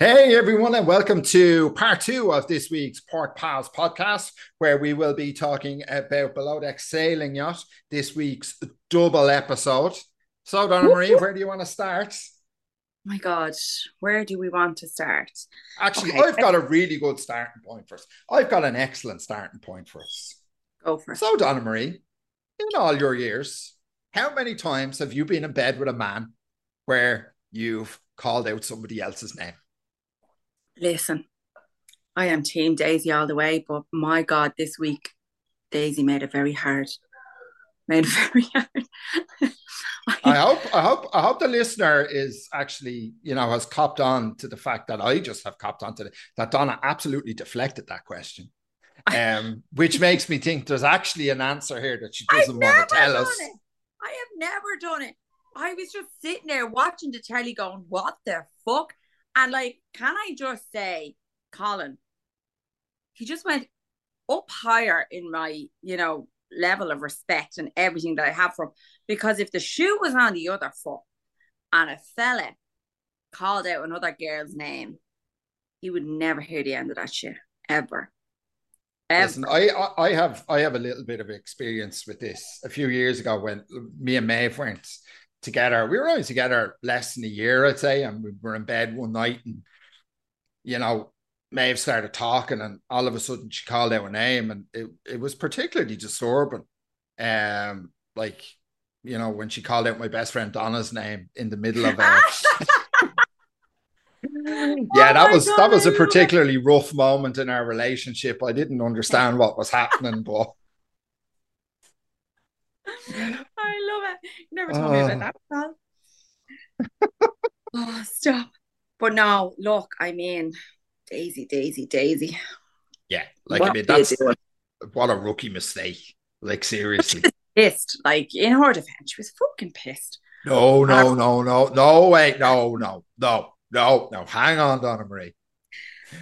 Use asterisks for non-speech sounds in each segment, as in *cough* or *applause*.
Hey everyone, and welcome to part two of this week's Port Pals podcast, where we will be talking about Below Deck Sailing Yacht, this week's double episode. So, Donna Marie, where do you want to start? my God, where do we want to start? Actually, Okay. I've got a really good starting point for us. I've got an excellent starting point for us. Go for it. So, Donna Marie, in all your years, how many times have you been in bed with a man where you've called out somebody else's name? Listen, I am Team Daisy all the way, but my God, this week Daisy made it very hard. Made it *laughs* very hard. I hope, I hope, I hope the listener is actually, you know, has copped on to the fact that I just have copped on to the, that Donna absolutely deflected that question, *laughs* um, which makes me think there's actually an answer here that she doesn't want to tell us. it. I have never done it. I was just sitting there watching the telly going, what the fuck? And like, can I just say, Colin, he just went up higher in my, you know, level of respect and everything that I have for him. Because if the shoe was on the other foot and a fella called out another girl's name, he would never hear the end of that shit. Ever. Ever. Listen, I, I have I have a little bit of experience with this. A few years ago, when me and Maeve went together, we were only together less than a year, I'd say, and we were in bed one night, and you know, Maeve started talking, and all of a sudden she called out a name, and it it was particularly disturbing. Um, like you know, when she called out my best friend Donna's name in the middle of a *laughs* *laughs* yeah, that my was God, that was a particularly rough moment in our relationship. I didn't understand what was happening, but *laughs* I love it. You never told me about ah. that, pal. *laughs* oh, stop. But no, look, I mean, Daisy, Daisy, Daisy. yeah, like I mean, that's what a rookie mistake. Like seriously, Pissed. Like, in her defense, she was fucking pissed. no, no, no, no, no, wait, no, no, no, no, no. Hang on, Donna Marie.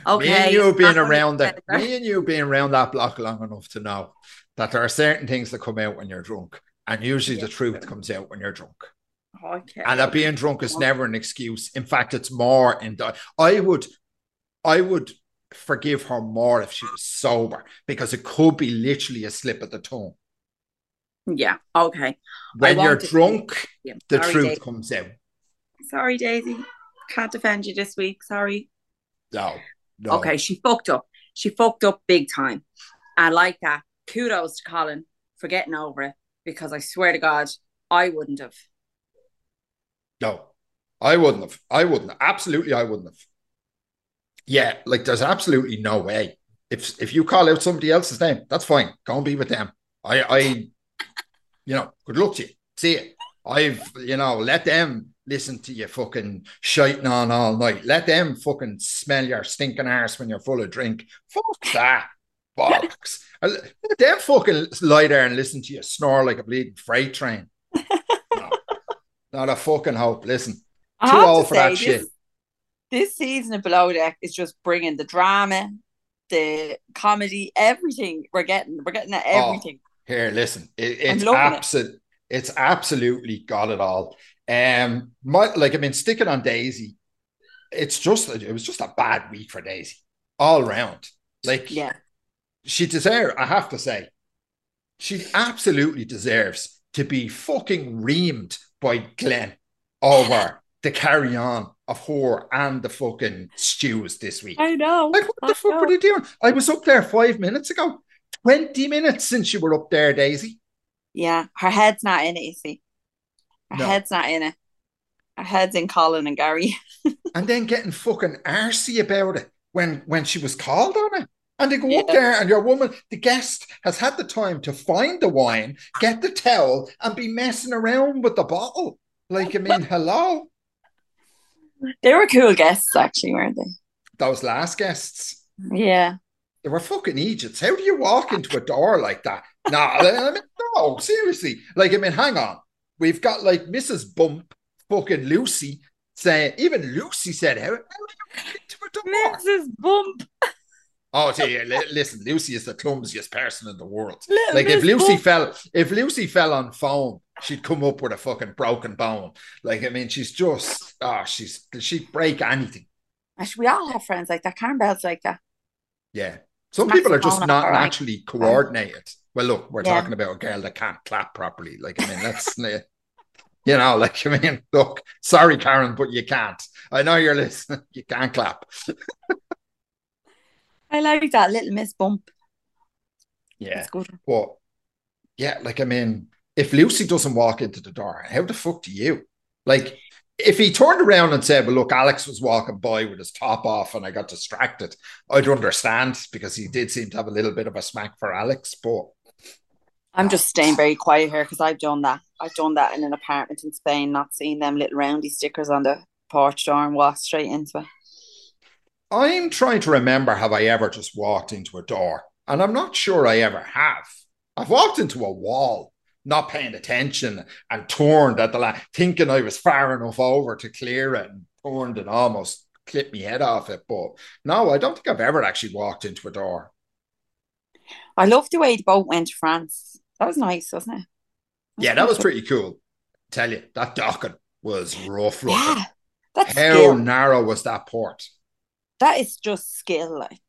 Okay. Me and you have been around that. Me and you have been around that block long enough to know that there are certain things that come out when you're drunk, and usually the Yeah. truth comes out when you're drunk. Okay. and that being drunk is never an excuse. In fact, it's more. In I would, I would forgive her more if she was sober because it could be literally a slip of the tongue. Yeah, okay. When you're drunk, you. the Sorry, truth Daisy. comes out. Sorry, Daisy. Can't defend you this week. Sorry. No, no. Okay, she fucked up. She fucked up big time. I like that. Kudos to Colin for getting over it because I swear to God, I wouldn't have. no, I wouldn't have. I wouldn't. Absolutely, I wouldn't have. Yeah, like there's absolutely no way. If if you call out somebody else's name, that's fine. Go and be with them. I, I, you know, good luck to you. See it. I've, you know, let them listen to you fucking shiting on all night. Let them fucking smell your stinking arse when you're full of drink. Fuck that. Bollocks. Let them fucking lie there and listen to you snore like a bleeding freight train. No. Not a fucking hope. Listen, I Too old to for that this, shit. This season of Below Deck is just bringing the drama, the comedy, everything. We're getting, we're getting at everything. Here, listen, it, it's it. absolute. It's absolutely got it all. Um, my, like I mean, sticking on Daisy, it's just it was just a bad week for Daisy all round. Like, Yeah, she deserves. I have to say, she absolutely deserves to be fucking reamed by Glenn over the carry on of her and the fucking stews this week. I know. Like, what the I fuck know. were they doing? I was up there five minutes ago. 20 minutes since you were up there, Daisy. Yeah, her head's not in it. You see, her No. head's not in it. Her head's in Colin and Gary. *laughs* And then getting fucking arsy about it when when she was called on it. And they go up there and your woman, the guest, has had the time to find the wine, get the towel, and be messing around with the bottle. Like, I mean, hello. They were cool guests, actually, weren't they? Those last guests. Yeah. They were fucking Egypts. How do you walk into a door like that? No, I mean, no, seriously. Like, I mean, hang on. We've got like Mrs. Bump, fucking Lucy, saying, even Lucy said, How, how do you walk into a door? Mrs. Bump. *laughs* Oh, li- listen, Lucy is the clumsiest person in the world. Little Like if Lucy fell, if Lucy fell on foam, she'd come up with a fucking broken bone. Like I mean, she's just, oh, she's she'd break anything. Actually, we all have friends like that. Karen Bell's like that. Yeah. Some people are just not up, right? naturally coordinated. Well, look, we're Yeah. talking about a girl that can't clap properly. Like, I mean, that's, *laughs* you know, like, I mean, look, sorry, Karen, but you can't. I know you're listening. *laughs* You can't clap. *laughs* I like that little Miss Bump. Yeah. It's good. But yeah, like I mean, if Lucy doesn't walk into the door, how the fuck do you? Like, if he turned around and said, Well, look, Alex was walking by with his top off and I got distracted, I'd understand because he did seem to have a little bit of a smack for Alex. But I'm just staying very quiet here because I've done that. I've done that in an apartment in Spain, not seeing them little roundy stickers on the porch door and walk straight into it. I'm trying to remember have I ever just walked into a door? And I'm not sure I ever have. I've walked into a wall, not paying attention and turned at the last, thinking I was far enough over to clear it and turned and almost clipped my head off it. But no, I don't think I've ever actually walked into a door. I love the way the boat went to France. That was nice, wasn't it? Yeah, that was pretty cool. Tell you, that docking was rough. looking. Yeah, that's How skill. narrow was that port? That is just skill. Like,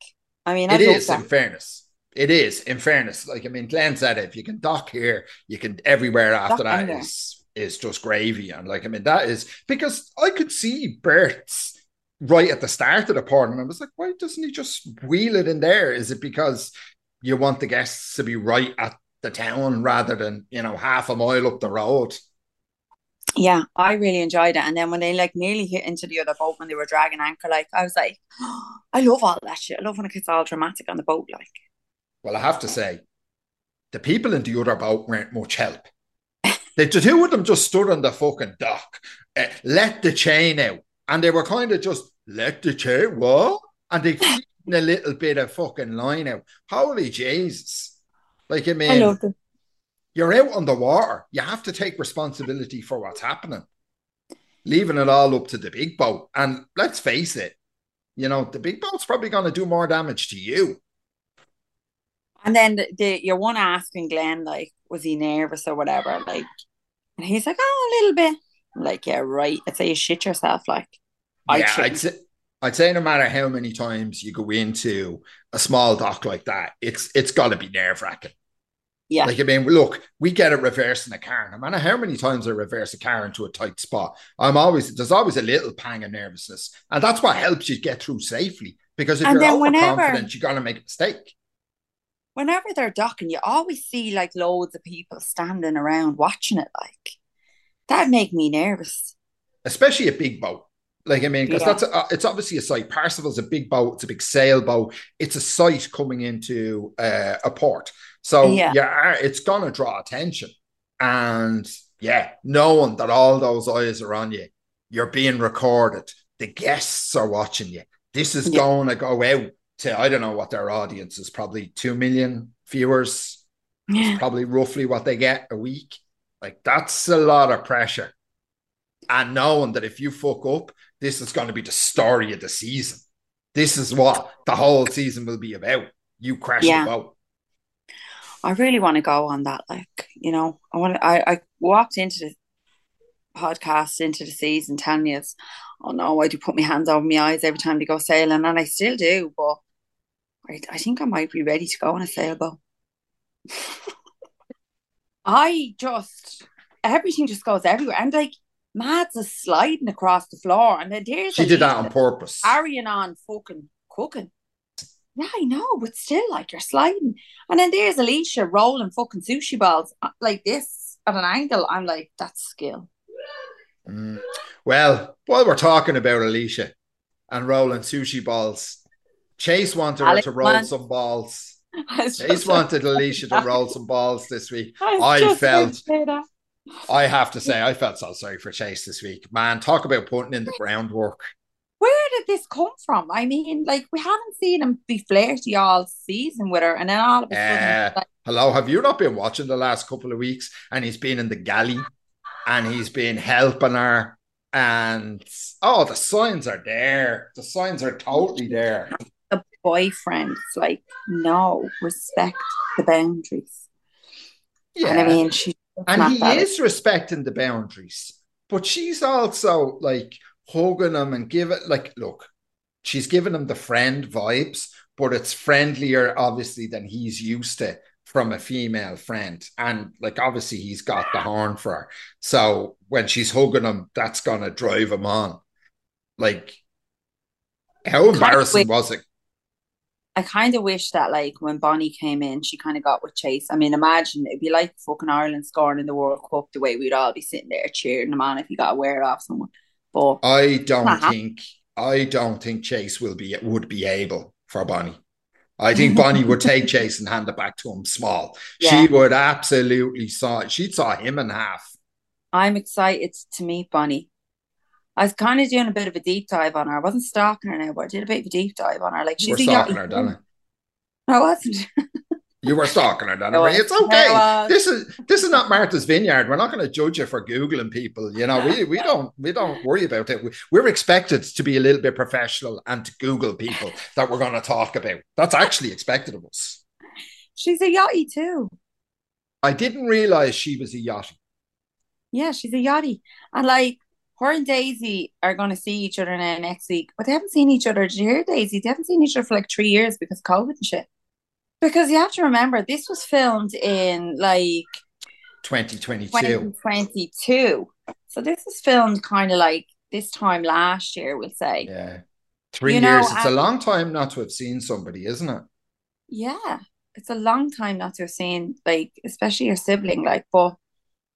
I mean, I It is, that. in fairness. It is, in fairness. Like I mean, Glenn said, it, if you can dock here, you can everywhere after that anywhere. is is just gravy. And like I mean, that is because I could see Bert's right at the start of the port, and I was like, why doesn't he just wheel it in there? Is it because you want the guests to be right at the town rather than you know half a mile up the road? Yeah, I really enjoyed it. And then when they like nearly hit into the other boat when they were dragging anchor, like I was like, *gasps* I love all that shit. I love when it gets all dramatic on the boat. Like, Well, I have to say, the people in the other boat weren't much help. The, the two of them just stood on the fucking dock, uh, let the chain out, and they were kind of just let the chain what? And they *laughs* a little bit of fucking line out. Holy Jesus! Like I I mean, it. You're out on the water. You have to take responsibility for what's happening, leaving it all up to the big boat. And let's face it, you know the big boat's probably going to do more damage to you. And then the, the your one asking Glenn like, was he nervous or whatever? Like, and he's like, oh, a little bit. I'm like, yeah, right. I'd say you shit yourself. Like, I yeah, I'd say I'd say no matter how many times you go into a small dock like that, it's it's got to be nerve wracking. Yeah, Like I mean, look, we get it reversing a car. No matter how many times I reverse a car into a tight spot, I'm always there's always a little pang of nervousness, and that's what helps you get through safely. Because if And you're then whenever- overconfident, you're gonna make a mistake. whenever they're docking, you always see like loads of people standing around watching it. Like, that'd make me nervous. especially a big boat. Like I mean, because Yeah. that's a, it's obviously a sight. Parsifal's a big boat. It's a big sailboat. It's a sight coming into uh, a port. So Yeah. yeah, it's gonna draw attention. And yeah, knowing that all those eyes are on you, you're being recorded. The guests are watching you. This is Yeah. going to go out to I don't know what their audience is. Probably two million viewers Yeah. probably roughly what they get a week. Like that's a lot of pressure. And knowing that if you fuck up, this is going to be the story of the season. This is what the whole season will be about. You crash Yeah. the boat. I really want to go on that. Like, you know, I want to, I, I walked into the podcast, into the season telling you, oh no, I do put my hands over my eyes every time they go sailing, and I still do, but I, I think I might be ready to go on a sailboat. *laughs* I just, everything just goes everywhere. And like, Mads is sliding across the floor, and then there's She did that on purpose. carrying on fucking cooking. Yeah, I know, but still, like you're sliding. And then there's Alissa rolling fucking sushi balls uh, like this at an angle. I'm like, that's skill. Mm. Well, while we're talking about Alissa and rolling sushi balls, Chase wanted her to roll wants- some balls. *laughs* Chase wanted Alissa to roll some balls this week. I just felt- going to say that. I have to say, I felt so sorry for Chase this week. Man, talk about putting in the groundwork. Where did this come from? I mean, like we haven't seen him be flirty all season with her, and then all of a sudden, Uh, like, Hello, have you not been watching the last couple of weeks? And he's been in the galley and he's been helping her. And oh, the signs are there. The signs are totally there. the boyfriend. It's like, no, respect the boundaries. Yeah. And I mean, and he is respecting the boundaries, but she's also like hugging him and give it like, look, she's giving him the friend vibes, but it's friendlier, obviously, than he's used to from a female friend. And like obviously he's got the horn for her. So when she's hugging him, that's gonna drive him on. Like how embarrassing was it? I kind of wish that like when Bonnie came in, she kind of got with Chase. I mean, imagine it'd be like fucking Ireland scoring in the World Cup the way we'd all be sitting there cheering them on if you got to wear it off someone. But I don't think I don't think Chase will be would be able for Bonnie. I think Bonnie would take *laughs* Chase and hand it back to him small. Yeah. She would absolutely saw she'd saw him in half. I'm excited to meet Bonnie. I was kind of doing a bit of a deep dive on her. I wasn't stalking her now, but I did a bit of a deep dive on her. Like she's stalking her, Donna. *laughs* I wasn't. *laughs* You were stalking her, Donna. It's okay. This is this is not Martha's Vineyard. We're not going to judge you for googling people. You know, we we don't we don't worry about it. We're expected to be a little bit professional and to Google people that we're going to talk about. That's actually expected of us. She's a yachty too. I didn't realize she was a yachty. Yeah, she's a yachty, and like her and Daisy are going to see each other now next week, but they haven't seen each other. Did you hear Daisy? They haven't seen each other for like three years because of COVID and shit. Because you have to remember, this was filmed in like 2022. 2022. So this was filmed kind of like this time last year, we'll say. Yeah. Three you years. Know, it's a long time not to have seen somebody, isn't it? Yeah. It's a long time not to have seen, like, especially your sibling. Like, but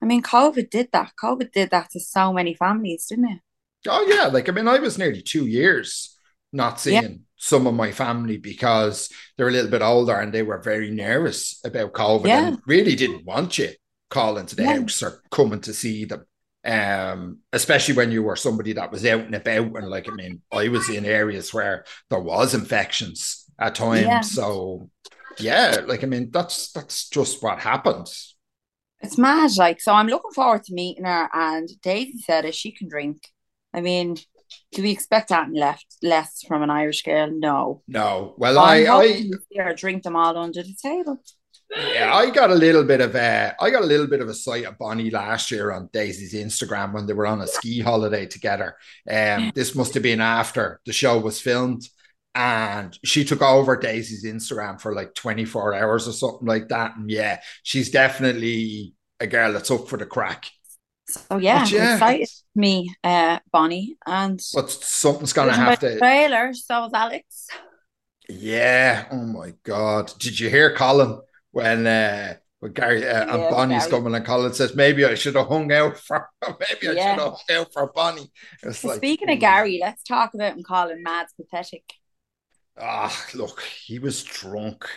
I mean, COVID did that. COVID did that to so many families, didn't it? Oh, yeah. Like, I mean, I was nearly two years not seeing. Yeah some of my family because they're a little bit older and they were very nervous about COVID yeah. and really didn't want you calling to the yeah. house or coming to see them. Um, especially when you were somebody that was out and about, and like I mean, I was in areas where there was infections at times. So yeah, like I mean, that's that's just what happened. It's mad, like so. I'm looking forward to meeting her. And Daisy said, "If she can drink, I mean, do we expect that left less from an Irish girl? No. No. Well, I, I, I drink them all under the table. Yeah, I got a little bit of a, I got a little bit of a sight of Bonnie last year on Daisy's Instagram when they were on a ski holiday together. Um, this must have been after the show was filmed, and she took over Daisy's Instagram for like 24 hours or something like that. And yeah, she's definitely a girl that's up for the crack. So yeah, yeah. excited me, uh, Bonnie, and but something's gonna have to trailer. So was Alex. Yeah. Oh my God! Did you hear Colin when uh, when Gary uh, yeah, and Bonnie's Gary. coming and Colin says maybe I should have hung out for *laughs* maybe I yeah. should have hung out for Bonnie. Like, Speaking of Gary, let's talk about him. Colin Mad's pathetic. Ah, look, he was drunk.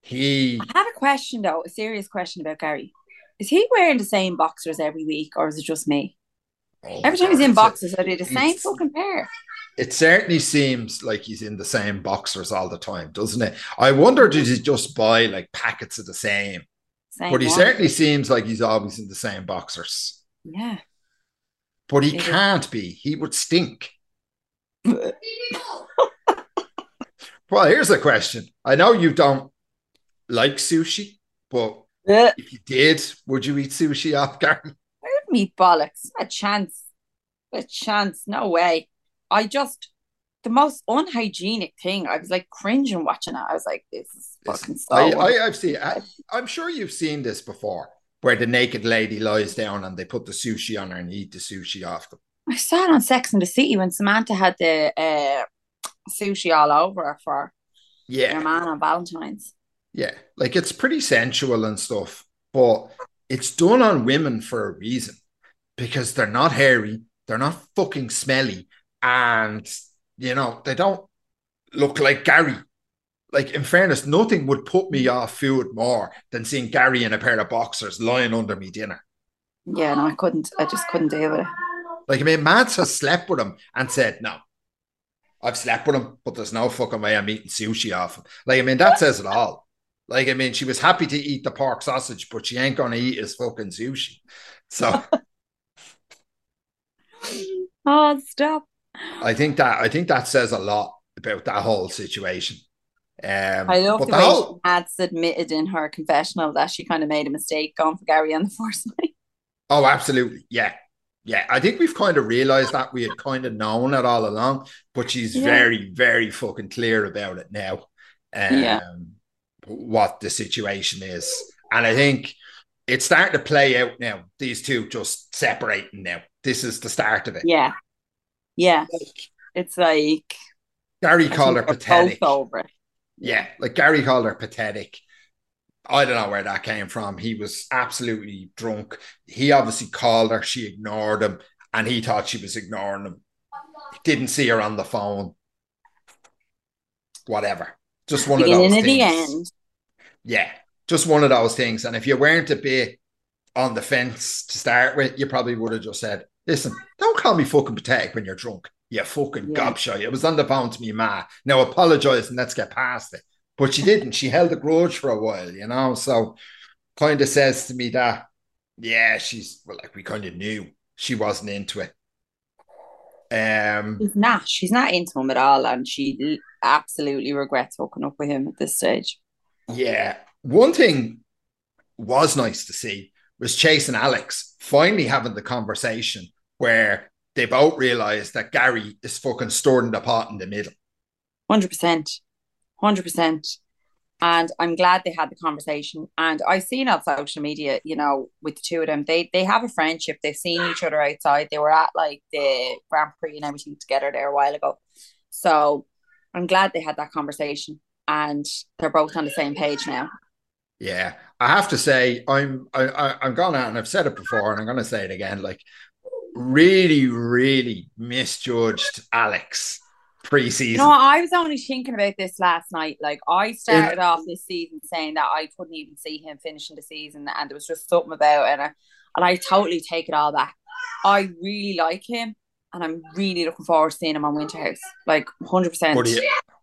He. I have a question though, a serious question about Gary. Is he wearing the same boxers every week, or is it just me? Oh, every time he's in boxers, are they the same fucking pair? It certainly seems like he's in the same boxers all the time, doesn't it? I wonder did he just buy like packets of the same? same but he one. certainly seems like he's always in the same boxers. Yeah. But he can't be. He would stink. *laughs* well, here's a question. I know you don't like sushi, but uh, if you did, would you eat sushi off Gary? I would eat bollocks. A chance. A chance. No way. I just the most unhygienic thing. I was like cringing watching it. I was like, this is fucking so. I, I, have seen. I, I'm sure you've seen this before, where the naked lady lies down and they put the sushi on her and eat the sushi off them. I saw it on Sex and the City when Samantha had the uh, sushi all over for yeah. her man on Valentine's. Yeah, like it's pretty sensual and stuff, but it's done on women for a reason because they're not hairy, they're not fucking smelly, and you know, they don't look like Gary. Like, in fairness, nothing would put me off food more than seeing Gary in a pair of boxers lying under me dinner. Yeah, no, I couldn't. I just couldn't deal with it. Like, I mean, Mads has slept with him and said, no, I've slept with him, but there's no fucking way I'm eating sushi off him. Like, I mean, that says it all. Like, I mean, she was happy to eat the pork sausage, but she ain't gonna eat his fucking sushi. So *laughs* Oh stop. I think that I think that says a lot about that whole situation. Um, I love the, the way whole... she admitted in her confessional that she kind of made a mistake going for Gary on the first night. *laughs* Oh, absolutely. Yeah. Yeah, I think we've kind of realized that we had kind of known it all along, but she's Yeah. very, very fucking clear about it now. Um, Yeah. what the situation is. And I think it's starting to play out now. These two just separating now. This is the start of it. Yeah. Yeah. It's like Gary called her pathetic. both over. Yeah, like Gary called her pathetic. I don't know where that came from. He was absolutely drunk. He obviously called her. She ignored him, and he thought she was ignoring him. Didn't see her on the phone. Whatever. Just one of those Beginning of the things. end. Yeah, just one of those things. And if you weren't a bit on the fence to start with, you probably would have just said, "Listen, don't call me fucking pathetic when you're drunk. You fucking Yeah. gobshite. It was on the phone to me, ma. Now apologize and let's get past it." But she didn't. She held a grudge for a while, you know. So, kind of says to me that, yeah, she's well, like we kind of knew she wasn't into it. Um, She's not. She's not into him at all, and she absolutely regrets hooking up with him at this stage. Yeah. One thing was nice to see was Chase and Alex finally having the conversation where they both realized that Gary is fucking stirring the pot in the middle. Hundred percent, hundred percent. And I'm glad they had the conversation. And I've seen on social media, you know, with the two of them, they they have a friendship. They've seen each other outside. They were at like the Grand Prix and everything together there a while ago. So I'm glad they had that conversation, and they're both on the same page now. Yeah, I have to say, I'm I, I, I'm gonna, and I've said it before, and I'm gonna say it again. Like, really, really misjudged Alex preseason. Know, I was only thinking about this last night. Like, I started off this season saying that I couldn't even see him finishing the season, and there was just something about it. And I, and I totally take it all back. I really like him, and I'm really looking forward to seeing him on Winter House. Like, 100%.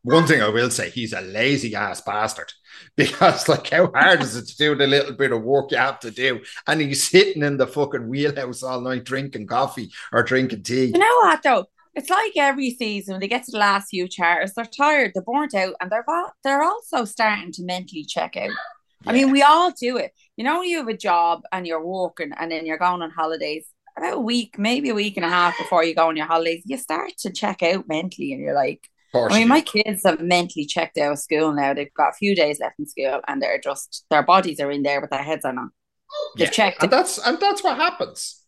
One thing I will say, he's a lazy ass bastard *laughs* because, like, how hard is it to do the little bit of work you have to do? And he's sitting in the fucking wheelhouse all night drinking coffee or drinking tea. You know what, though? It's like every season when they get to the last few charters, they're tired, they're burnt out, and they're they're also starting to mentally check out. I mean, we all do it. You know, you have a job and you're working, and then you're going on holidays. About a week, maybe a week and a half before you go on your holidays, you start to check out mentally, and you're like, I mean, my kids have mentally checked out of school now. They've got a few days left in school, and they're just their bodies are in there, but their heads are not. They've Yeah. checked. and that's and that's what happens.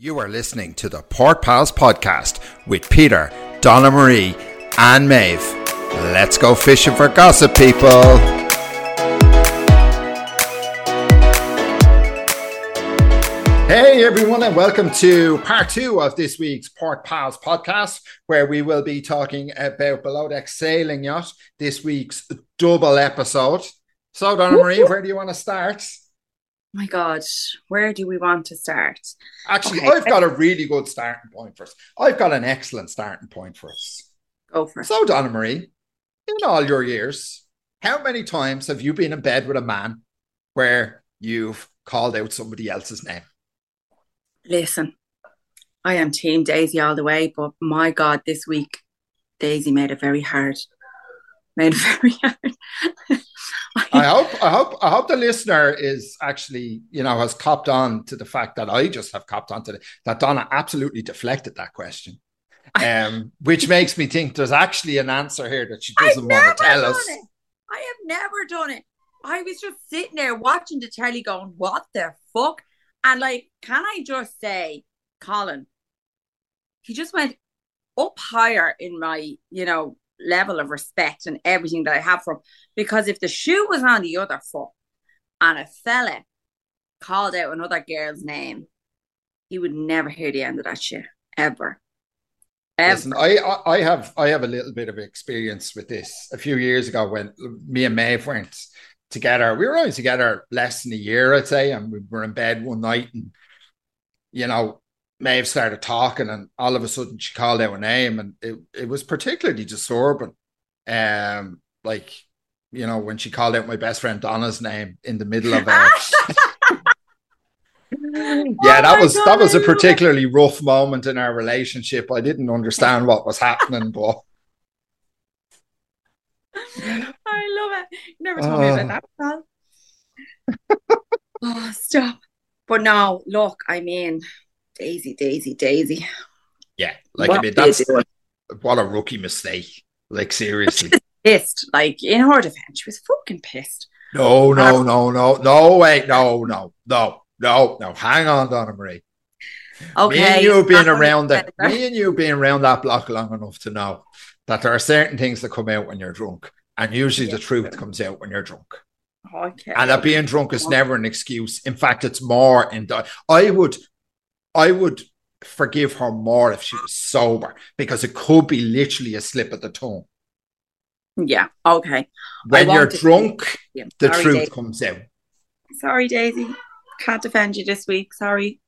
You are listening to the Port Pals podcast with Peter, Donna Marie, and Maeve. Let's go fishing for gossip, people. Hey everyone, and welcome to part two of this week's Port Pals podcast, where we will be talking about below deck sailing yacht, this week's double episode. So, Donna Marie, where do you want to start? My God, where do we want to start? Actually, Okay. I've got a really good starting point for us. I've got an excellent starting point for us. Go for it. So, Donna Marie, in all your years, how many times have you been in bed with a man where you've called out somebody else's name? Listen, I am Team Daisy all the way, but my God, this week Daisy made it very hard. Made it *laughs* very hard. I hope, I hope, I hope the listener is actually, you know, has copped on to the fact that I just have copped on to the, that Donna absolutely deflected that question. *laughs* Um, which makes me think there's actually an answer here that she doesn't want to tell us. it. I have never done it. I was just sitting there watching the telly going, what the fuck? And like, can I just say, Colin, he just went up higher in my, you know, level of respect and everything that I have for him. Because if the shoe was on the other foot and a fella called out another girl's name, he would never hear the end of that shit. Ever. Ever. Listen, I, I have I have a little bit of experience with this. A few years ago, when me and Maeve went together, we were only together less than a year, I'd say, and we were in bed one night, and you know, Maeve started talking, and all of a sudden she called out a name, and it it was particularly disturbing. Um, like you know, when she called out my best friend Donna's name in the middle of a *laughs* *laughs* yeah, that was God, that was a it. particularly rough moment in our relationship. I didn't understand what was happening, *laughs* but I love it. You never told me about that, pal. oh, stop. But now, look, I mean, Daisy, Daisy, Daisy. yeah, like I mean, that's what a rookie mistake. Like seriously, *laughs* pissed. Like in her defense, she was fucking pissed. no, no, um, no, no, no, wait, no, no, no, no, no. Hang on, Donna Marie. Okay. me and you been around that. Me and you been around that block long enough to know that there are certain things that come out when you're drunk, and usually the truth comes out when you're drunk. Okay. And that being drunk is never an excuse. In fact, it's more. In I would, I would forgive her more if she was sober because it could be literally a slip of the tongue. Yeah. Okay. When you're drunk, Yeah. the Sorry, truth Daisy. comes out. Sorry, Daisy. Can't defend you this week. Sorry.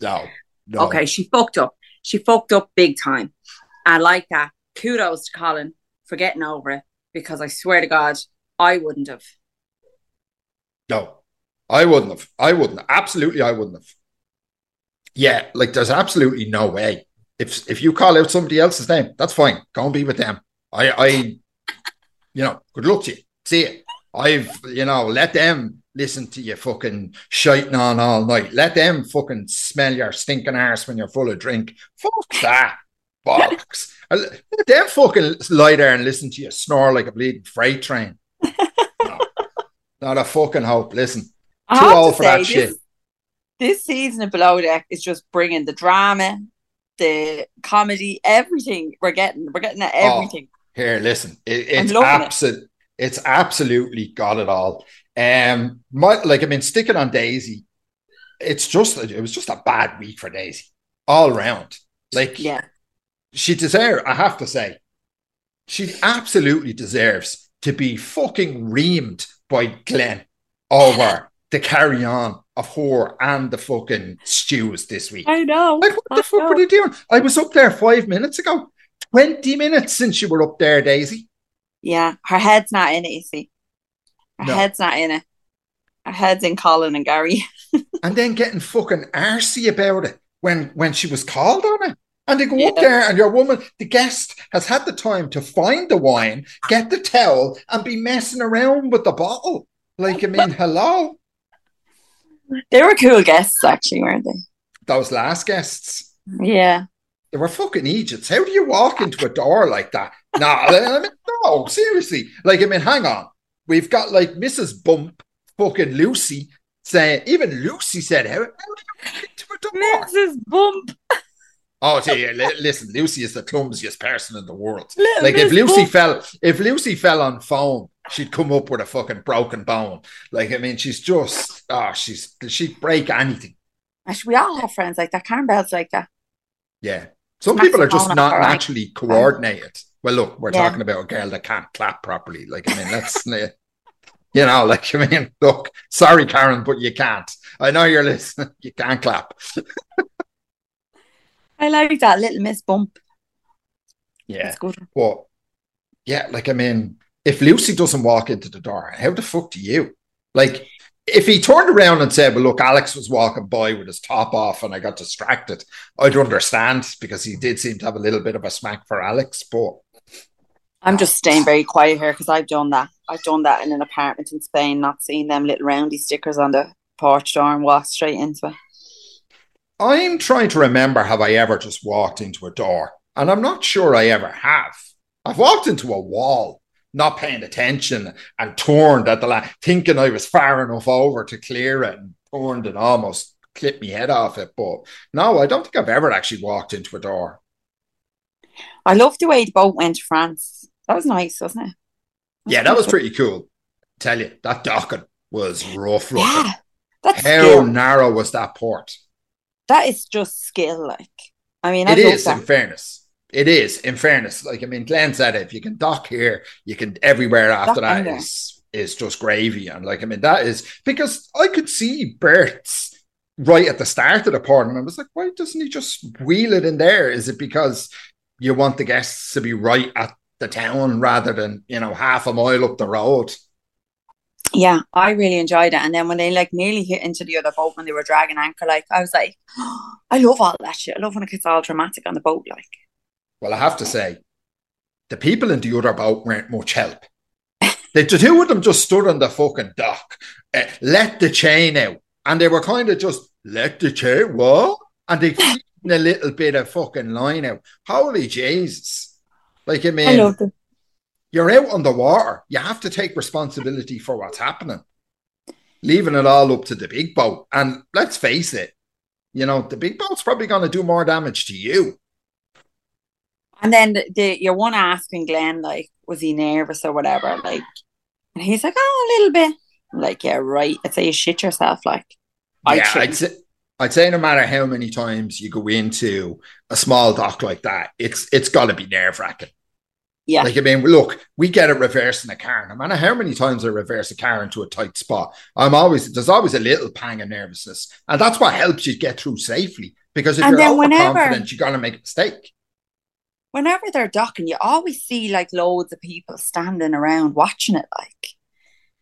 No, no. Okay, she fucked up. She fucked up big time. I like that. Kudos to Colin for getting over it because I swear to God, I wouldn't have. No, I wouldn't have. I wouldn't. Absolutely, I wouldn't have. Yeah, like there's absolutely no way. If if you call out somebody else's name, that's fine. Go and be with them. I, I, you know, good luck to you. See it. I've, you know, let them listen to you fucking shiting on all night. Let them fucking smell your stinking arse when you're full of drink. Fuck that. Bollocks. *laughs* Let them fucking lie there and listen to you snore like a bleeding freight train. *laughs* No. Not a fucking hope. Listen, Too old to for that shit. This, season of Below Deck is just bringing the drama, the comedy, everything. We're getting, we're getting at everything. Here, listen, it, it's loving it. absolute. It's absolutely got it all. Um, my like, I mean, sticking on Daisy, it's just it was just a bad week for Daisy all round. Like, Yeah. she deserves. I have to say, she absolutely deserves to be fucking reamed by Glenn over the carry on of her and the fucking stews this week. I know. Like, what the I fuck know. were they doing? I was up there five minutes ago. 20 minutes since you were up there, Daisy. Yeah, her head's not in it, you see. Her No. head's not in it. Her head's in Colin and Gary. *laughs* And then getting fucking arsy about it when when she was called on it. And they go up there and your woman, the guest, has had the time to find the wine, get the towel, and be messing around with the bottle. Like, I mean, hello. They were cool guests, actually, weren't they? Those last guests. Yeah. They were fucking Egypts. How do you walk into a door like that? No, I mean, no, seriously. Like, I mean, hang on. We've got like Mrs. Bump, fucking Lucy, saying, even Lucy said, how, how did you get into a door? Mrs. Bump. Oh, li- listen, Lucy is the clumsiest person in the world. Little Like if Lucy Bump. fell, if Lucy fell on phone, she'd come up with a fucking broken bone. Like I mean, she's just, oh, she's she'd break anything. We all have friends like that. Karen Bell's like that. Yeah, some people are just not naturally coordinated. Well, look, we're Yeah. talking about a girl that can't clap properly. Like I mean, that's *laughs* you know, like I mean, look, sorry, Karen, but you can't. I know you're listening. *laughs* You can't clap. *laughs* I like that little Miss Bump. Yeah, It's good. But yeah, like I mean, if Lucy doesn't walk into the door, how the fuck do you? Like, if he turned around and said, "Well, look, Alex was walking by with his top off, and I got distracted," I'd understand because he did seem to have a little bit of a smack for Alex. But I'm just staying very quiet here because I've done that. I've done that in an apartment in Spain, not seeing them little roundy stickers on the porch door and walked straight into it. I'm trying to remember have I ever just walked into a door, and I'm not sure I ever have. I've walked into a wall, not paying attention, and turned at the la- thinking I was far enough over to clear it, and turned and almost clipped my head off it. But no, I don't think I've ever actually walked into a door. I love the way the boat went to France. That was nice, wasn't it? Yeah, that was pretty cool. Tell you that docking was rough. looking. Yeah, that's How skill. narrow was that port? That is just skill. Like, I mean, It I love is, that. in fairness. It is, in fairness. Like I mean, Glenn said, it, if you can dock here, you can everywhere after Dock that is is just gravy. And like I mean, that is because I could see Bert's right at the start of the port, and I was like, why doesn't he just wheel it in there? Is it because you want the guests to be right at the town rather than you know half a mile up the road? Yeah, I really enjoyed it. And then when they like nearly hit into the other boat when they were dragging anchor, like I was like, *gasps* I love all that shit. I love when it gets all dramatic on the boat. Like, Well, I have to say, the people in the other boat weren't much help. The, two of them just stood on the fucking dock, uh, let the chain out, and they were kind of just let the chain what? And they *laughs* feeding a little bit of fucking line out. Holy Jesus! Like I I mean, loved you're out on the water. You have to take responsibility for what's happening. Leaving it all up to the big boat, and let's face it, you know the big boat's probably going to do more damage to you. And then the, the your one asking Glenn like, was he nervous or whatever? Like, and he's like, oh, a little bit. I'm like, yeah, right. I'd say you shit yourself. Like, I yeah, I'd say, I'd say no matter how many times you go into a small dock like that, it's it's got to be nerve wracking. yeah, Like I mean, look, we get it reversing a car. No matter how many times I reverse a car into a tight spot, I'm always there's always a little pang of nervousness, and that's what helps you get through safely. Because if And you're then whenever- overconfident, you're gonna make a mistake. Whenever they're docking, you always see like loads of people standing around watching it. Like,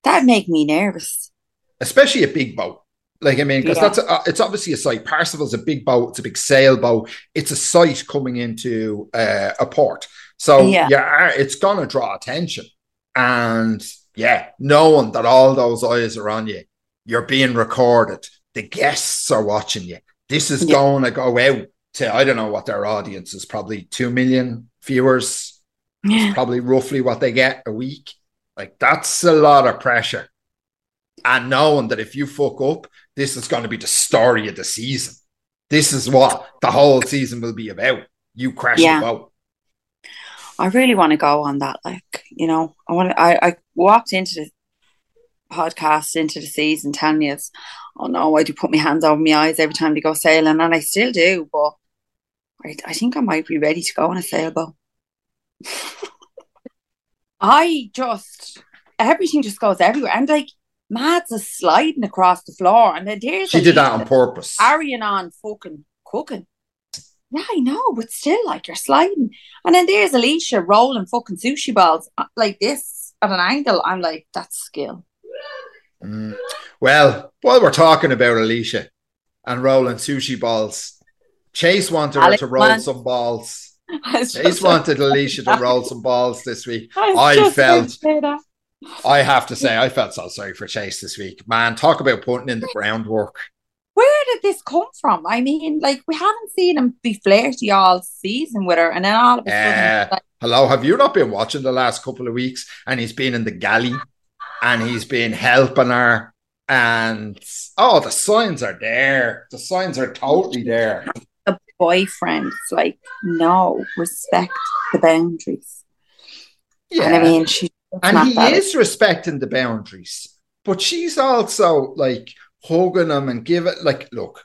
that'd make me nervous. especially a big boat. Like I mean, because Yeah. that's a, it's obviously a sight. Parsifal's a big boat. It's a big sailboat. It's a sight coming into uh, a port. So Yeah. yeah, it's gonna draw attention. And yeah, knowing that all those eyes are on you, you're being recorded. The guests are watching you. This is Yeah. going to go out to I don't know what their audience is. Probably two million viewers Yeah. probably roughly what they get a week. Like that's a lot of pressure. And knowing that if you fuck up, this is going to be the story of the season. This is what the whole season will be about. You crash Yeah. the boat. I really want to go on that. Like, you know, I want. to I I walked into the podcast into the season telling you, it's, oh no, I do put my hands over my eyes every time they go sailing, and I still do. But I, I think I might be ready to go on a sailboat. I just everything just goes everywhere, and like Mads is sliding across the floor, and then there's She did that on purpose. carrying on fucking cooking. Yeah, I know, but still, like you're sliding. And then there's Alissa rolling fucking sushi balls uh, like this at an angle. I'm like, that's skill. Mm. Well, while we're talking about Alissa and rolling sushi balls, Chase wanted her to roll wants- some balls. *laughs* Chase wanted Alissa to roll some balls this week. I, I felt- going to say that. I have to say, I felt so sorry for Chase this week. Man, talk about putting in the groundwork. Where did this come from? I mean, like we haven't seen him be flirty all season with her, and then all of a sudden, Uh, like, Hello, have you not been watching the last couple of weeks? And he's been in the galley and he's been helping her And oh, the signs are there. The signs are totally there. Boyfriend, it's like, no, respect the boundaries. Yeah. And I mean, she and he is respecting the boundaries, but she's also like hugging him and give it like, look,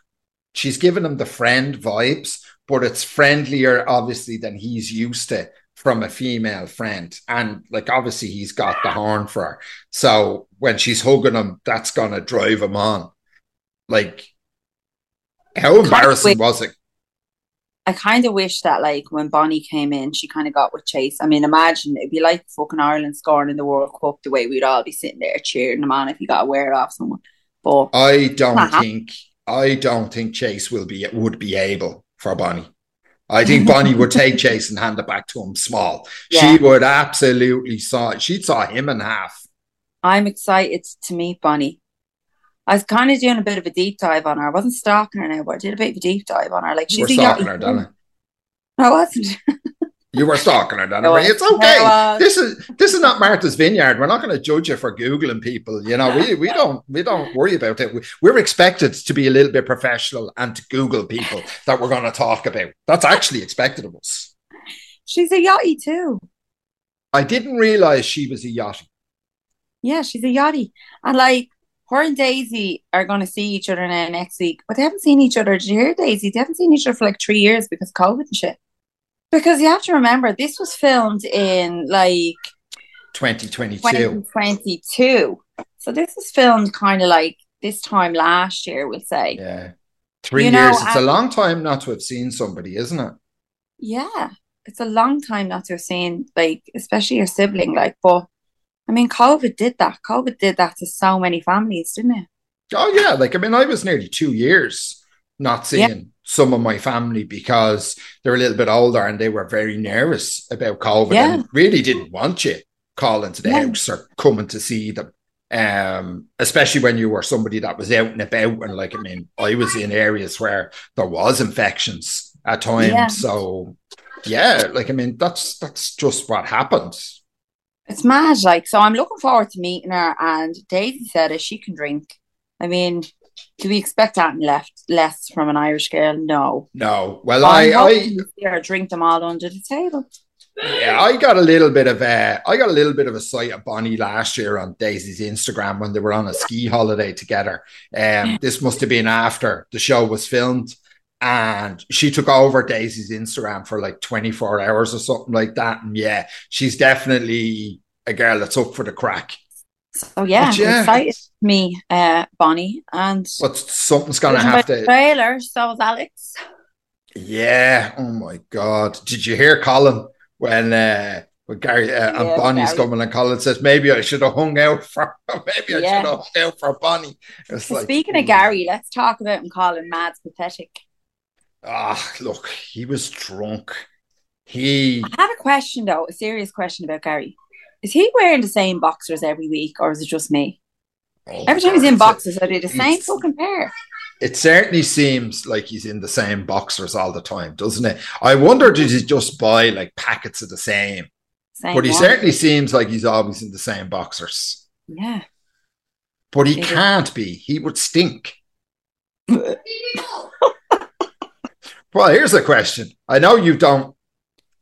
she's giving him the friend vibes, but it's friendlier, obviously, than he's used to from a female friend. And like obviously he's got the horn for her. So when she's hugging him, that's gonna drive him on. Like how embarrassing was it? I kind of wish that like when Bonnie came in, she kind of got with Chase. I mean, imagine it'd be like fucking Ireland scoring in the World Cup the way we'd all be sitting there cheering him on if you got a wear off someone. But I don't think I don't think Chase will be would be able for Bonnie. I think Bonnie would take *laughs* Chase and hand it back to him small. Yeah. She would absolutely saw she'd saw him in half. I'm excited to meet Bonnie. I was kind of doing a bit of a deep dive on her. I wasn't stalking her now, but I did a bit of a deep dive on her. Like she's *laughs* you were stalking her, Donna. I wasn't. You were stalking her, Donna. No, it's okay. This is this is not Martha's Vineyard. We're not going to judge you for googling people. You know, we we don't we don't worry about it. We, are expected to be a little bit professional and to Google people that we're going to talk about. That's actually expected of us. She's a yachty too. I didn't realize she was a yachty. Yeah, she's a yachty, and like her and Daisy are going to see each other now next week, but they haven't seen each other. Did you hear Daisy? They haven't seen each other for like three years because COVID and shit. Because you have to remember, this was filmed in like 2022. 2022. So this was filmed kind of like this time last year, we'll say. Yeah. Three you years. Know, it's a long time not to have seen somebody, isn't it? Yeah. It's a long time not to have seen, like, especially your sibling. Like, but I mean, COVID did that. COVID did that to so many families, didn't it? Oh, yeah. Like, I mean, I was nearly two years not seeing. Yeah some of my family because they're a little bit older and they were very nervous about COVID yeah. and really didn't want you calling to the yeah. house or coming to see them. Um, especially when you were somebody that was out and about and like I mean, I was in areas where there was infections at times. So yeah, like I mean, that's that's just what happened. It's mad, like so. I'm looking forward to meeting her. And Daisy said, if she can drink, I mean, do we expect that left less from an Irish girl? No. No. Well, I, I, I drink them all under the table. Yeah, I got a little bit of a, I got a little bit of a sight of Bonnie last year on Daisy's Instagram when they were on a ski holiday together. Um, this must have been after the show was filmed, and she took over Daisy's Instagram for like 24 hours or something like that. And yeah, she's definitely a girl that's up for the crack. So yeah, yeah. excited me, uh, Bonnie, and but something's gonna have to trailer. So is Alex. Yeah. Oh my God! Did you hear Colin when uh, when Gary uh, yeah, and Bonnie's Gary. coming and Colin says maybe I should have hung out for *laughs* maybe I yeah. should have hung out for Bonnie. It's like, Speaking of Gary, let's talk about him. Colin Mad's pathetic. Ah, look, he was drunk. He. I have a question though, a serious question about Gary. Is he wearing the same boxers every week, or is it just me? Oh, every time he's in boxers, I do the same fucking pair. It certainly seems like he's in the same boxers all the time, doesn't it? I wonder did he just buy like packets of the same? same but he one. certainly seems like he's always in the same boxers. Yeah. But he can't be. He would stink. *laughs* well, here's a question. I know you don't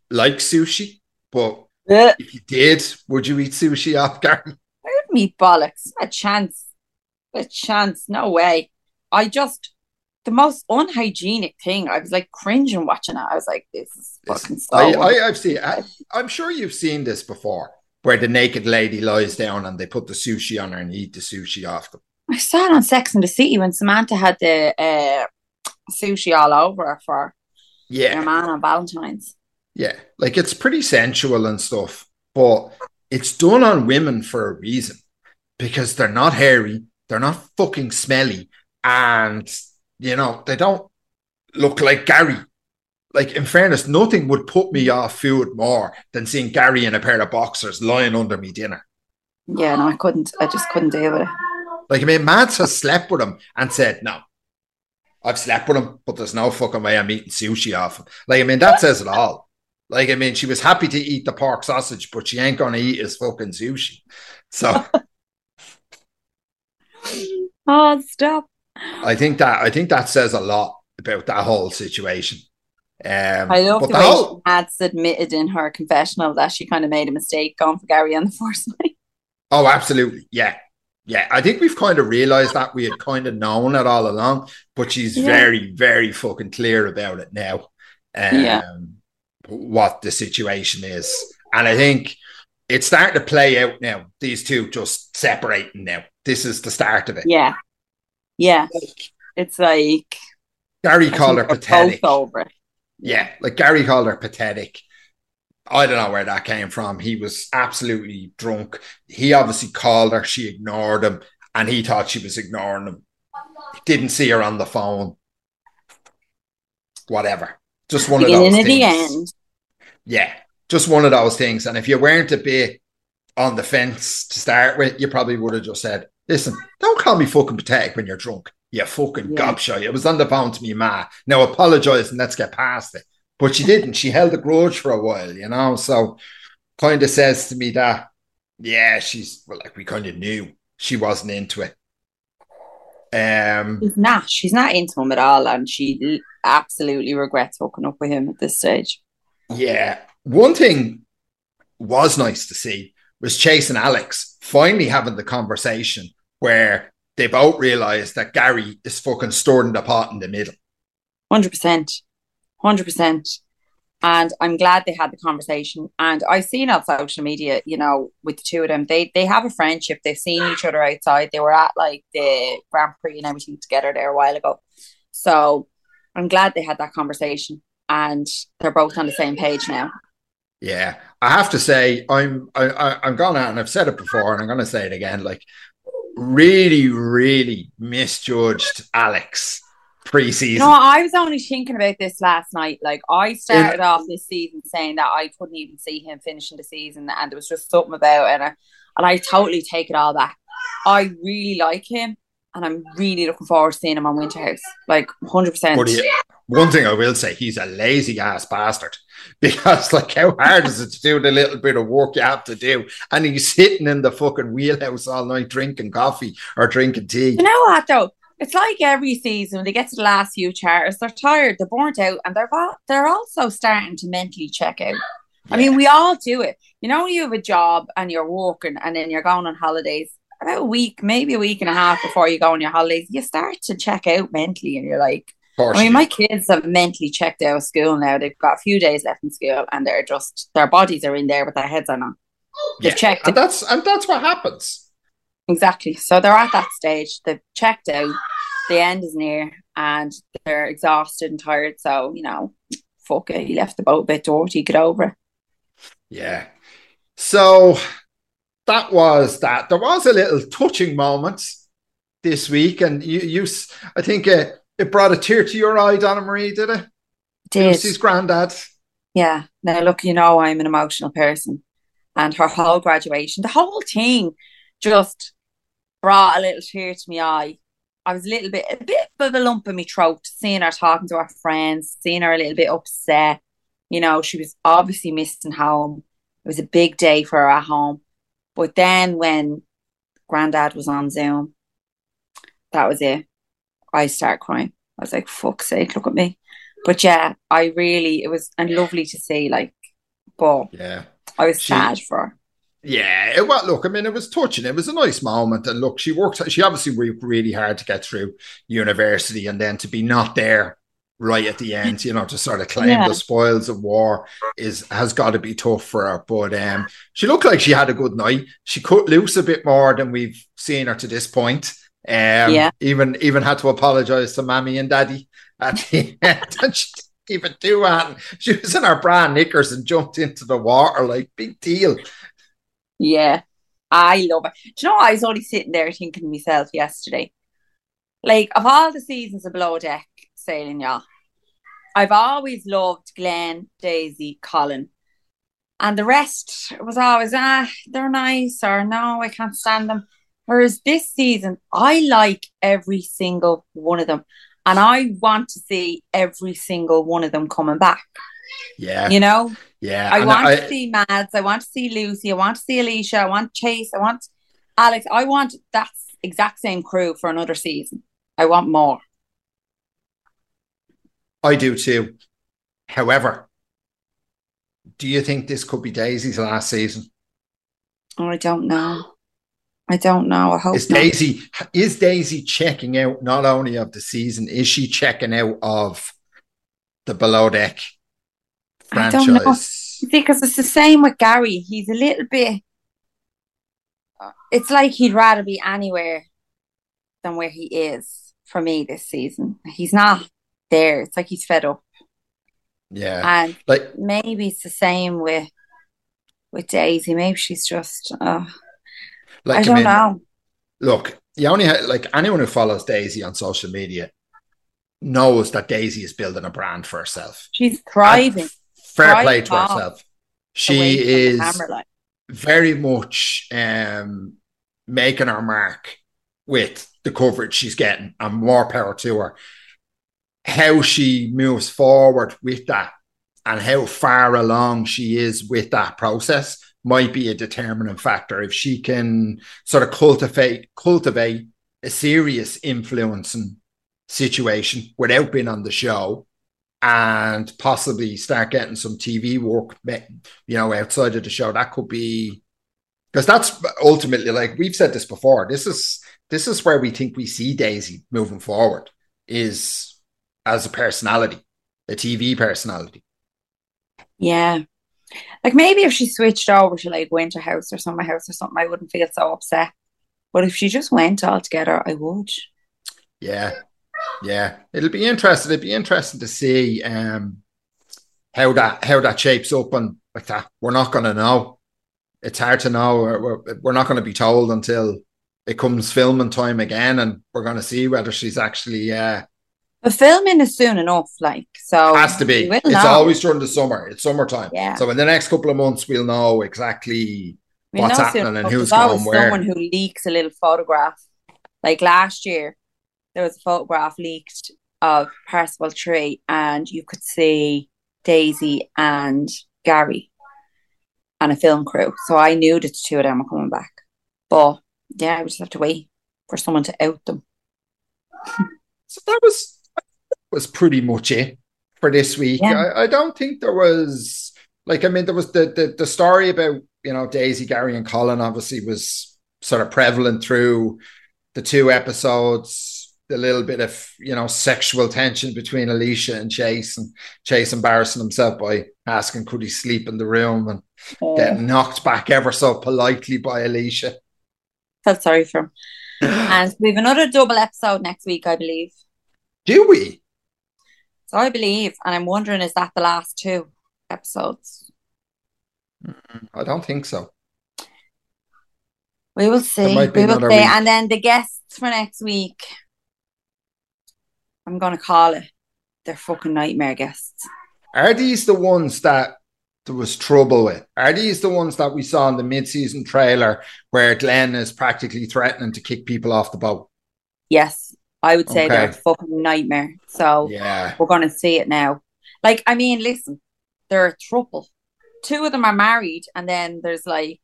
like sushi, but uh, if you did, would you eat sushi off Gary? I wouldn't eat bollocks. A chance. A chance. No way. I just the most unhygienic thing. I was like cringing watching it. I was like, this is fucking so I, I, have seen I, I'm sure you've seen this before where the naked lady lies down and they put the sushi on her and eat the sushi off them. I saw it on Sex and the City when Samantha had the uh, sushi all over for yeah. her man on Valentine's. Yeah, like it's pretty sensual and stuff, but it's done on women for a reason because they're not hairy, they're not fucking smelly, and you know, they don't look like Gary. Like, in fairness, nothing would put me off food more than seeing Gary in a pair of boxers lying under me dinner. Yeah, no, I couldn't. I just couldn't deal with it. Like, I mean, Mads has slept with him and said, no, I've slept with him, but there's no fucking way I'm eating sushi off him. Like, I mean, that says it all. Like, I mean, she was happy to eat the pork sausage, but she ain't gonna eat his fucking sushi. So *laughs* Oh, stop. I think that I think that says a lot about that whole situation. Um, I love but the the way whole- she had admitted in her confessional that she kind of made a mistake going for Gary on the *laughs* first night. Oh, absolutely. Yeah. Yeah. I think we've kind of realized that we had kind of known it all along, but she's Yeah. very, very fucking clear about it now. Um, Yeah. What the situation is. And I think it's starting to play out now. These two just separating now. This is the start of it. Yeah. Yeah. It's like Gary I called her pathetic. over. Yeah, like Gary called her pathetic. I don't know where that came from. He was absolutely drunk. He obviously called her, she ignored him, and he thought she was ignoring him. He didn't see her on the phone. Whatever. Just one of those Beginning at the things. end. Yeah, just one of those things. And if you weren't a bit on the fence to start with, you probably would have just said, listen, don't call me fucking pathetic when you're drunk. You fucking Yeah. gobshite. It was on the phone to me ma. Now apologize and let's get past it. But she didn't. She held a grudge for a while, you know? So kind of says to me that, yeah, she's well, like we kind of knew she wasn't into it. Um She's not. She's not into him at all, and she absolutely regrets hooking up with him at this stage. Yeah. One thing was nice to see was Chase and Alex finally having the conversation where they both realized that Gary is fucking storing the pot in the middle. Hundred percent, hundred percent. And I'm glad they had the conversation. And I've seen on social media, you know, with the two of them, they they have a friendship. They've seen each other outside. They were at like the Grand Prix and everything together there a while ago. So I'm glad they had that conversation, and they're both on the same page now. Yeah. I have to say, I'm I, I, I'm gonna and I've said it before and I'm gonna say it again, like really, really misjudged Alex preseason. Know, I was only thinking about this last night. Like, I started off this season saying that I couldn't even see him finishing the season, and there was just something about it. And I, and I totally take it all back. I really like him, and I'm really looking forward to seeing him on Winter House. Like, 100%. One thing I will say, he's a lazy ass bastard *laughs* because, like, how hard is it to do the little bit of work you have to do? And he's sitting in the fucking wheelhouse all night drinking coffee or drinking tea. You know what, though? It's like every season when they get to the last few charters, they're tired, they're burnt out, and they're they're also starting to mentally check out. I mean, we all do it. You know, you have a job and you're working, and then you're going on holidays. About a week, maybe a week and a half before you go on your holidays, you start to check out mentally, and you're like, I mean, my kids have mentally checked out of school now. They've got a few days left in school, and they're just their bodies are in there, but their heads are not. They've Yeah. checked and that's and that's what happens. Exactly. So they're at that stage. They've checked out. The end is near, and they're exhausted and tired. So you know, fuck it. He left the boat a bit dirty. Get over it. Yeah. So that was that. There was a little touching moment this week, and you, you I think uh, it brought a tear to your eye, Donna Marie, did it? Did Lucy's granddad. yeah. Now look, you know I'm an emotional person, and her whole graduation, the whole thing, just brought a little tear to my eye. I was a little bit, a bit of a lump in my throat, seeing her talking to her friends, seeing her a little bit upset. You know, she was obviously missing home. It was a big day for her at home. But then when Granddad was on Zoom, that was it. I started crying. I was like, fuck's sake, look at me. But yeah, I really, it was and lovely to see, like, but Yeah. I was She- sad for her. Yeah, it, well, look, I mean, it was touching. It was a nice moment, and look, she worked. She obviously worked really hard to get through university, and then to be not there right at the end, you know, to sort of claim Yeah. the spoils of war is has got to be tough for her. But um, she looked like she had a good night. She cut loose a bit more than we've seen her to this point. Um, Yeah. even even had to apologize to mommy and daddy at the *laughs* end. And she didn't even do that. She was in her bra knickers and jumped into the water like big deal. Yeah, I love it. Do you know, I was only sitting there thinking to myself yesterday, like, of all the seasons of Below Deck sailing, y'all, I've always loved Glenn, Daisy, Colin. And the rest was always, ah, they're nice, or no, I can't stand them. Whereas this season, I like every single one of them. And I want to see every single one of them coming back. Yeah. You know? Yeah, I want I- to see Mads. I want to see Lucy. I want to see Alissa. I want Chase. I want Alex. I want that exact same crew for another season. I want more. I do too. However, do you think this could be Daisy's last season? Oh, I don't know. I don't know. I hope Is not. Daisy is Daisy checking out not only of the season, is she checking out of the below deck I don't know. See, because it's the same with Gary. He's a little bit. It's like he'd rather be anywhere than where he is for me this season. He's not there. It's like he's fed up, Yeah. and Like maybe it's the same with with Daisy. Maybe she's just. Uh, like I don't mean, know. Look, you only ha- like anyone who follows Daisy on social media knows that Daisy is building a brand for herself. She's thriving. Fair play to herself. She is very much um, making her mark with the coverage she's getting, and more power to her. How she moves forward with that, and how far along she is with that process, might be a determining factor. If she can sort of cultivate cultivate a serious influencing situation without being on the show, and possibly start getting some TV work, you know, outside of the show, that could be because that's ultimately like we've said this before. This is this is where we think we see Daisy moving forward is as a personality, a TV personality. Yeah. Like maybe if she switched over to like Winter House or Summer House or something, I wouldn't feel so upset. But if she just went all together, I would. Yeah, yeah. It'll be interesting. It'll be interesting to see um how that how that shapes up and like that. We're not going to know. It's hard to know. We're, we're, not going to be told until it comes filming time again, and we're going to see whether she's actually uh The filming is soon enough, like so. has to be. It's know. always during the summer. It's summertime. Yeah. So in the next couple of months, we'll know exactly We'll what's know happening and who's going where. someone who leaks a little photograph. Like last year, there was a photograph leaked of Parsifal III, and you could see Daisy and Gary and a film crew. So I knew that the two of them were coming back. But yeah, we just have to wait for someone to out them. *laughs* So that was was pretty much it for this week. Yeah. I, I don't think there was like I mean there was the, the the story about you know Daisy, Gary, and Colin obviously was sort of prevalent through the two episodes. The little bit of you know sexual tension between Alissa and Chase, and Chase embarrassing himself by asking could he sleep in the room and getting knocked back ever so politely by Alissa. Felt sorry for him. *gasps* And we have another double episode next week, I believe. Do we? So I believe, and I'm wondering, is that the last two episodes? Mm, I don't think so. We will see. We will see. week. And then the guests for next week, I'm going to call it. They're fucking nightmare guests. Are these the ones that there was trouble with? Are these the ones that we saw in the mid-season trailer where Glenn is practically threatening to kick people off the boat? Yes, I would say they're a fucking nightmare. So Yeah. we're going to see it now. Like, I mean, listen, they're a trouble. Two of them are married, and then there's like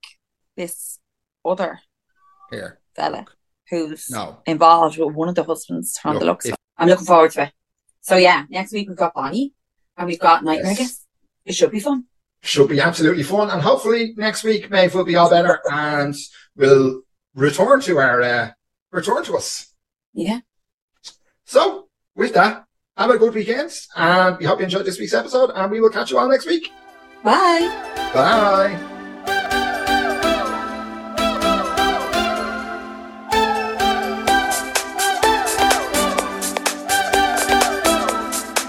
this other Here. fella who's No. involved with one of the husbands from Look, the looks. if-. I'm looking forward to it. So yeah, next week we've got Bonnie and we've got Nightmare Yes. It should be fun. Should be absolutely fun. And hopefully next week Maeve will be all better and will return to our uh, return to us. Yeah. So with that, have a good weekend and we hope you enjoyed this week's episode and we will catch you all next week. Bye. Bye.